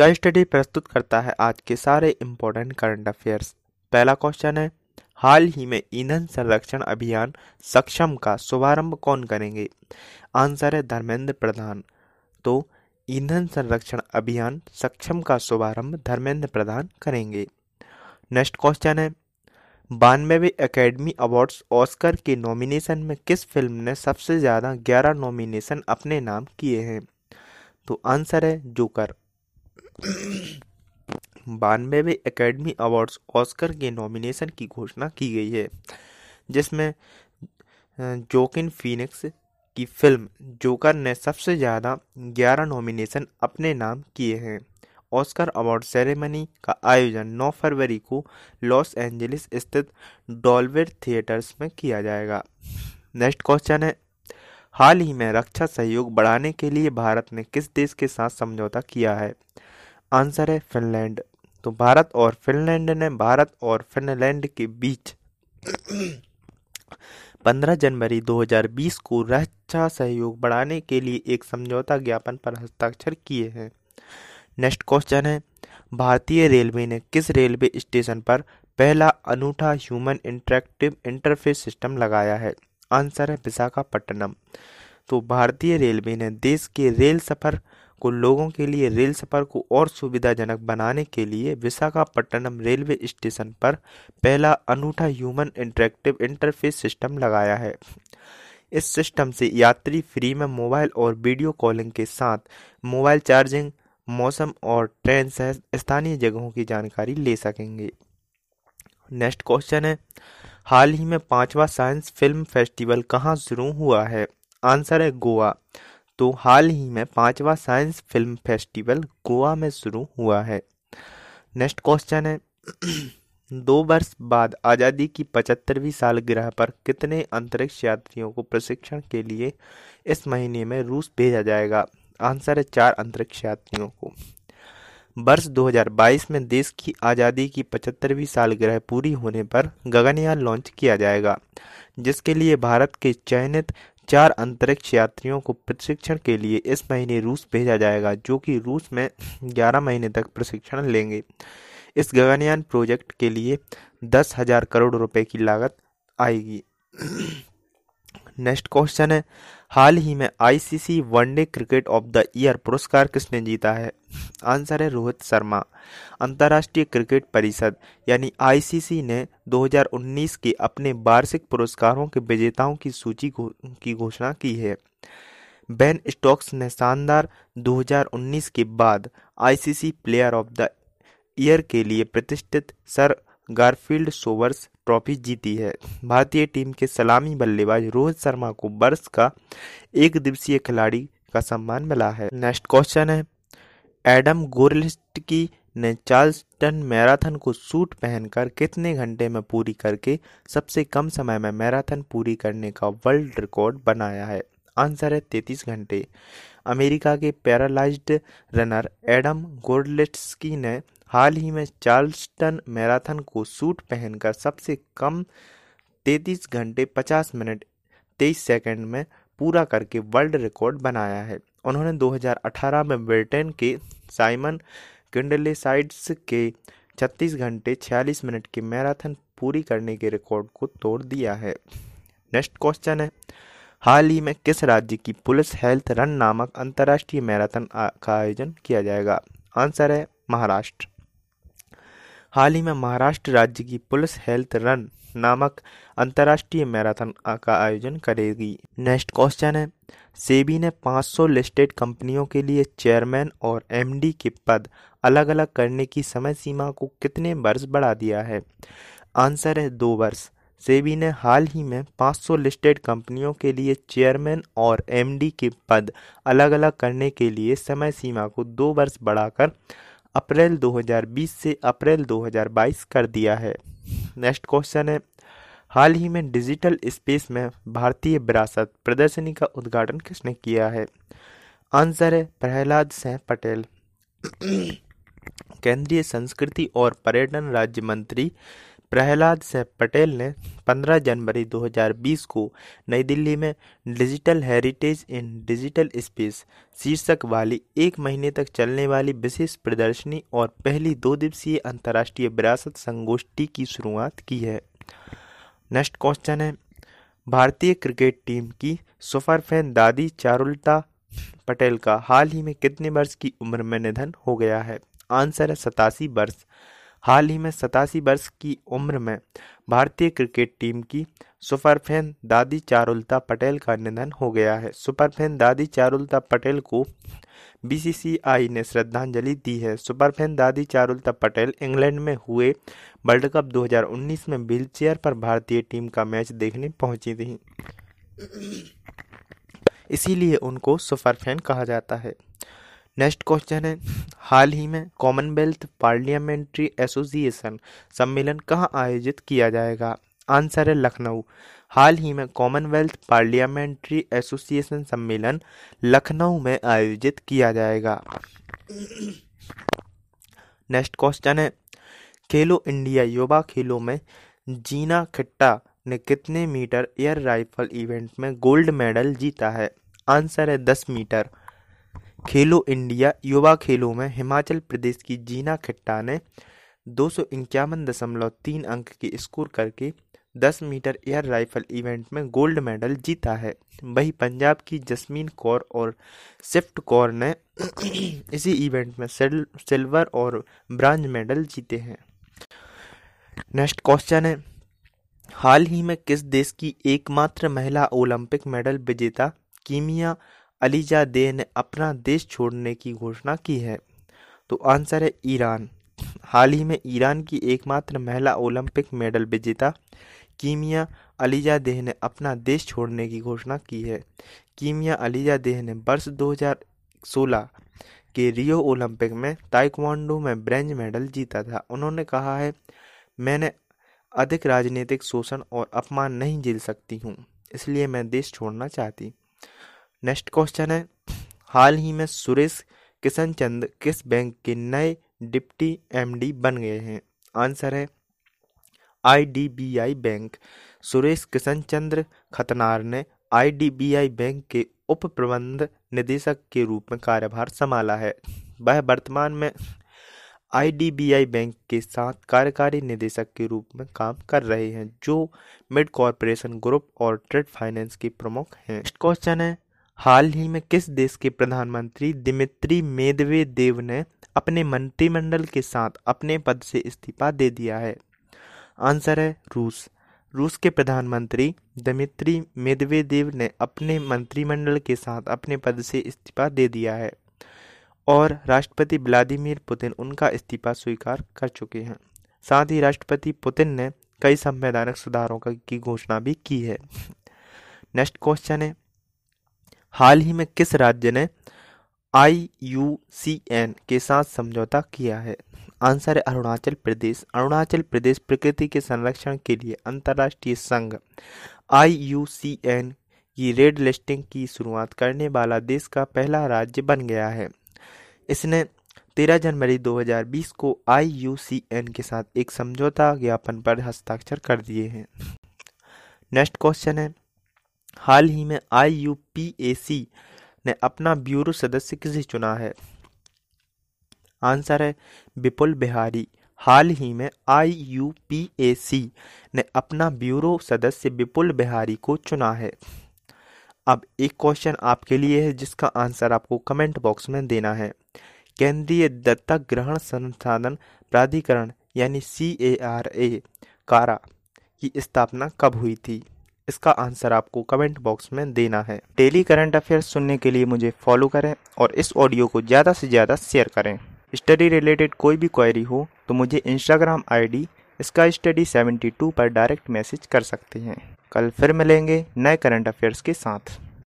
इसका स्टडी प्रस्तुत करता है आज के सारे इम्पोर्टेंट करंट अफेयर्स पहला क्वेश्चन है, हाल ही में ईंधन संरक्षण अभियान सक्षम का शुभारंभ कौन करेंगे? आंसर है धर्मेंद्र प्रधान। तो ईंधन संरक्षण अभियान सक्षम का शुभारंभ धर्मेंद्र प्रधान करेंगे। नेक्स्ट क्वेश्चन है बानवे एकेडमी अवार्ड्स ऑस्कर के नॉमिनेशन में किस फ़िल्म ने सबसे ज़्यादा ग्यारह नॉमिनेशन अपने नाम किए हैं? तो आंसर है जोकर बानवे एकेडमी अवार्ड्स ऑस्कर के नॉमिनेशन की घोषणा की गई है, जिसमें जोकिन फीनिक्स की फ़िल्म जोकर ने सबसे ज़्यादा 11 नॉमिनेशन अपने नाम किए हैं। ऑस्कर अवार्ड सेरेमनी का आयोजन 9 फरवरी को लॉस एंजलिस स्थित डॉल्वेर थिएटर्स में किया जाएगा। नेक्स्ट क्वेश्चन है, हाल ही में रक्षा सहयोग बढ़ाने के लिए भारत ने किस देश के साथ समझौता किया है? आंसर है फिनलैंड। तो भारत और फिनलैंड ने, भारत और फिनलैंड के बीच 15 जनवरी 2020 को रक्षा सहयोग बढ़ाने के लिए एक समझौता ज्ञापन पर हस्ताक्षर किए हैं। नेक्स्ट क्वेश्चन है, भारतीय रेलवे ने किस रेलवे स्टेशन पर पहला अनूठा ह्यूमन इंटरेक्टिव इंटरफेस सिस्टम लगाया है? आंसर है विशाखापट्टनम। तो भारतीय रेलवे ने देश के रेल सफ़र को लोगों के लिए रेल सफ़र को और सुविधाजनक बनाने के लिए विशाखापट्टनम रेलवे स्टेशन पर पहला अनूठा ह्यूमन इंटरेक्टिव इंटरफेस सिस्टम लगाया है। इस सिस्टम से यात्री फ्री में मोबाइल और वीडियो कॉलिंग के साथ मोबाइल चार्जिंग, मौसम और ट्रेन सह स्थानीय जगहों की जानकारी ले सकेंगे। नेक्स्ट क्वेश्चन है, हाल ही में पांचवा साइंस फ़िल्म फेस्टिवल कहाँ शुरू हुआ है? आंसर है गोवा। तो हाल ही में पांचवा साइंस फ़िल्म फेस्टिवल गोवा में शुरू हुआ है। नेक्स्ट क्वेश्चन है। दो वर्ष बाद आज़ादी की पचहत्तरवीं सालगिरह पर कितने अंतरिक्ष यात्रियों को प्रशिक्षण के लिए इस महीने में रूस भेजा जाएगा? आंसर है चार अंतरिक्ष यात्रियों को। वर्ष 2022 में देश की आज़ादी की पचहत्तरवीं सालगिरह पूरी होने पर गगनयान लॉन्च किया जाएगा, जिसके लिए भारत के चयनित चार अंतरिक्ष यात्रियों को प्रशिक्षण के लिए इस महीने रूस भेजा जाएगा, जो कि रूस में 11 महीने तक प्रशिक्षण लेंगे। इस गगनयान प्रोजेक्ट के लिए दस हज़ार करोड़ रुपए की लागत आएगी। नेक्स्ट क्वेश्चन है। हाल ही में ICC one day cricket of the year पुरस्कार किसने जीता है? आंसर है रोहित शर्मा। अंतर्राष्ट्रीय क्रिकेट परिषद, यानी आईसीसी ने 2019 के अपने वार्षिक पुरस्कारों के विजेताओं की सूची की घोषणा की है। बेन स्टॉक्स ने शानदार 2019 के बाद ICC player of the year के लिए प्रतिष्ठित सर गारफील्ड सोवर्स ट्रॉफी जीती है। भारतीय टीम के सलामी बल्लेबाज रोहित शर्मा को वर्ष का एक दिवसीय खिलाड़ी का सम्मान मिला है। नेक्स्ट क्वेश्चन है, एडम गोरलिस्टकी ने चार्ल्सटन मैराथन को सूट पहनकर कितने घंटे में पूरी करके सबसे कम समय में मैराथन पूरी करने का वर्ल्ड रिकॉर्ड बनाया है? आंसर है तैतीस घंटे। अमेरिका के पैरालाइज्ड रनर एडम गोरलिस्की ने हाल ही में चार्ल्सटन मैराथन को सूट पहनकर सबसे कम तैतीस घंटे पचास मिनट तेईस सेकंड में पूरा करके वर्ल्ड रिकॉर्ड बनाया है। उन्होंने 2018 में ब्रिटेन के साइमन किंडलेसाइड्स के 36 घंटे 46 मिनट की मैराथन पूरी करने के रिकॉर्ड को तोड़ दिया है। नेक्स्ट क्वेश्चन है, हाल ही में किस राज्य की पुलिस हेल्थ रन नामक अंतर्राष्ट्रीय मैराथन का आयोजन किया जाएगा? आंसर है महाराष्ट्र। हाल ही में महाराष्ट्र राज्य की पुलिस हेल्थ रन नामक अंतर्राष्ट्रीय मैराथन का आयोजन करेगी। नेक्स्ट क्वेश्चन है, सेबी ने 500 लिस्टेड कंपनियों के लिए चेयरमैन और एमडी के पद अलग अलग करने की समय सीमा को कितने वर्ष बढ़ा दिया है? आंसर है दो वर्ष। सेबी ने हाल ही में 500 लिस्टेड कंपनियों के लिए चेयरमैन और एमडी के पद अलग अलग करने के लिए समय सीमा को दो वर्ष बढ़ाकर अप्रैल 2020 से अप्रैल 2022 कर दिया है। नेक्स्ट क्वेश्चन है, हाल ही में डिजिटल स्पेस में भारतीय विरासत प्रदर्शनी का उद्घाटन किसने किया है? आंसर है प्रहलाद सिंह पटेल। केंद्रीय संस्कृति और पर्यटन राज्य मंत्री प्रहलाद सिंह पटेल ने 15 जनवरी 2020 को नई दिल्ली में digital heritage in digital space शीर्षक वाली एक महीने तक चलने वाली विशेष प्रदर्शनी और पहली दो दिवसीय अंतर्राष्ट्रीय विरासत संगोष्ठी की शुरुआत की है। नेक्स्ट क्वेश्चन है, भारतीय क्रिकेट टीम की सुपर फ़ैन दादी चारुलता पटेल का हाल ही में कितने वर्ष की उम्र में निधन हो गया है? आंसर है सतासी वर्ष। हाल ही में सतासी वर्ष की उम्र में भारतीय क्रिकेट टीम की सुपरफैन दादी चारुलता पटेल का निधन हो गया है। सुपरफैन दादी चारुलता पटेल को बीसीसीआई ने श्रद्धांजलि दी है। सुपरफैन दादी चारुलता पटेल इंग्लैंड में हुए वर्ल्ड कप 2019 में व्हीलचेयर पर भारतीय टीम का मैच देखने पहुँची थी। इसीलिए उनको सुपरफैन कहा जाता है। नेक्स्ट क्वेश्चन है। हाल ही में कॉमनवेल्थ पार्लियामेंट्री एसोसिएशन सम्मेलन कहाँ आयोजित किया जाएगा? आंसर है लखनऊ। हाल ही में कॉमनवेल्थ पार्लियामेंट्री एसोसिएशन सम्मेलन लखनऊ में आयोजित किया जाएगा। नेक्स्ट क्वेश्चन है। खेलो इंडिया युवा खेलों में जीना खट्टा ने कितने मीटर एयर राइफल इवेंट में गोल्ड मेडल जीता है? आंसर है दस मीटर। खेलो इंडिया युवा खेलों में हिमाचल प्रदेश की जीना खट्टा ने दो सौ इक्यावन दशमलव तीन अंक की स्कोर करके 10 मीटर एयर राइफल इवेंट में गोल्ड मेडल जीता है। वही पंजाब की जसमीन कौर और स्विफ्ट कौर ने इसी इवेंट में सिल्वर और ब्रांज मेडल जीते हैं। नेक्स्ट क्वेश्चन है, हाल ही में किस देश की एकमात्र महिला ओलंपिक मेडल विजेता कीमिया अलीजा दे ने अपना देश छोड़ने की घोषणा की है। तो आंसर है ईरान। हाल ही में ईरान की एकमात्र महिला ओलंपिक मेडल विजेता कीमिया अलीजा देह ने अपना देश छोड़ने की घोषणा की है। कीमिया अलीजा देह ने वर्ष 2016 के रियो ओलंपिक में ताइक्वांडो में ब्रेंज मेडल जीता था। उन्होंने कहा है, मैंने अधिक राजनीतिक शोषण और अपमान नहीं झेल सकती हूँ, इसलिए मैं देश छोड़ना चाहती नेक्स्ट क्वेश्चन है। हाल ही में सुरेश किशन चंद किस बैंक के नए डिप्टी एमडी बन गए हैं? आंसर है आईडीबीआई बैंक। सुरेश किशन चंद्र खतनार ने आईडीबीआई बैंक के उप प्रबंध निदेशक के रूप में कार्यभार संभाला है। वह वर्तमान में आईडीबीआई बैंक के साथ कार्यकारी निदेशक के रूप में काम कर रहे हैं, जो मिड कॉरपोरेशन ग्रुप और ट्रेड फाइनेंस के प्रमुख हैं। क्वेश्चन है हाल ही में किस देश के प्रधानमंत्री दिमित्री मेदवेदेव ने अपने मंत्रिमंडल के साथ अपने पद से इस्तीफा दे दिया है? आंसर है रूस। रूस के प्रधानमंत्री दिमित्री मेदवेदेव ने अपने मंत्रिमंडल के साथ अपने पद से इस्तीफा दे दिया है और राष्ट्रपति व्लादिमीर पुतिन उनका इस्तीफा स्वीकार कर चुके हैं। साथ ही राष्ट्रपति पुतिन ने कई संवैधानिक सुधारों की घोषणा भी की है। नेक्स्ट क्वेश्चन है हाल ही में किस राज्य ने आई यू सी एन के साथ समझौता किया है? आंसर है अरुणाचल प्रदेश। अरुणाचल प्रदेश प्रकृति के संरक्षण के लिए अंतर्राष्ट्रीय संघ। आई यू सी एन की रेड लिस्टिंग की शुरुआत करने वाला देश का पहला राज्य बन गया है। इसने 13 जनवरी 2020 को एन के साथ एक समझौता ज्ञापन पर हस्ताक्षर कर दिए हैं। नेक्स्ट क्वेश्चन है हाल ही में IUPAC ने अपना ब्यूरो सदस्य किसे चुना है? आंसर है विपुल बिहारी। हाल ही में IUPAC ने अपना ब्यूरो सदस्य विपुल बिहारी को चुना है। अब एक क्वेश्चन आपके लिए है, जिसका आंसर आपको कमेंट बॉक्स में देना है। केंद्रीय दत्तक ग्रहण संसाधन प्राधिकरण यानी सी ए आर ए कारा, की स्थापना कब हुई थी? इसका आंसर आपको कमेंट बॉक्स में देना है। डेली करंट अफेयर्स सुनने के लिए मुझे फॉलो करें और इस ऑडियो को ज़्यादा से ज़्यादा शेयर करें। स्टडी रिलेटेड कोई भी क्वेरी हो तो मुझे इंस्टाग्राम आईडी इसका स्टडी 72 पर डायरेक्ट मैसेज कर सकते हैं। कल फिर मिलेंगे नए करंट अफेयर्स के साथ।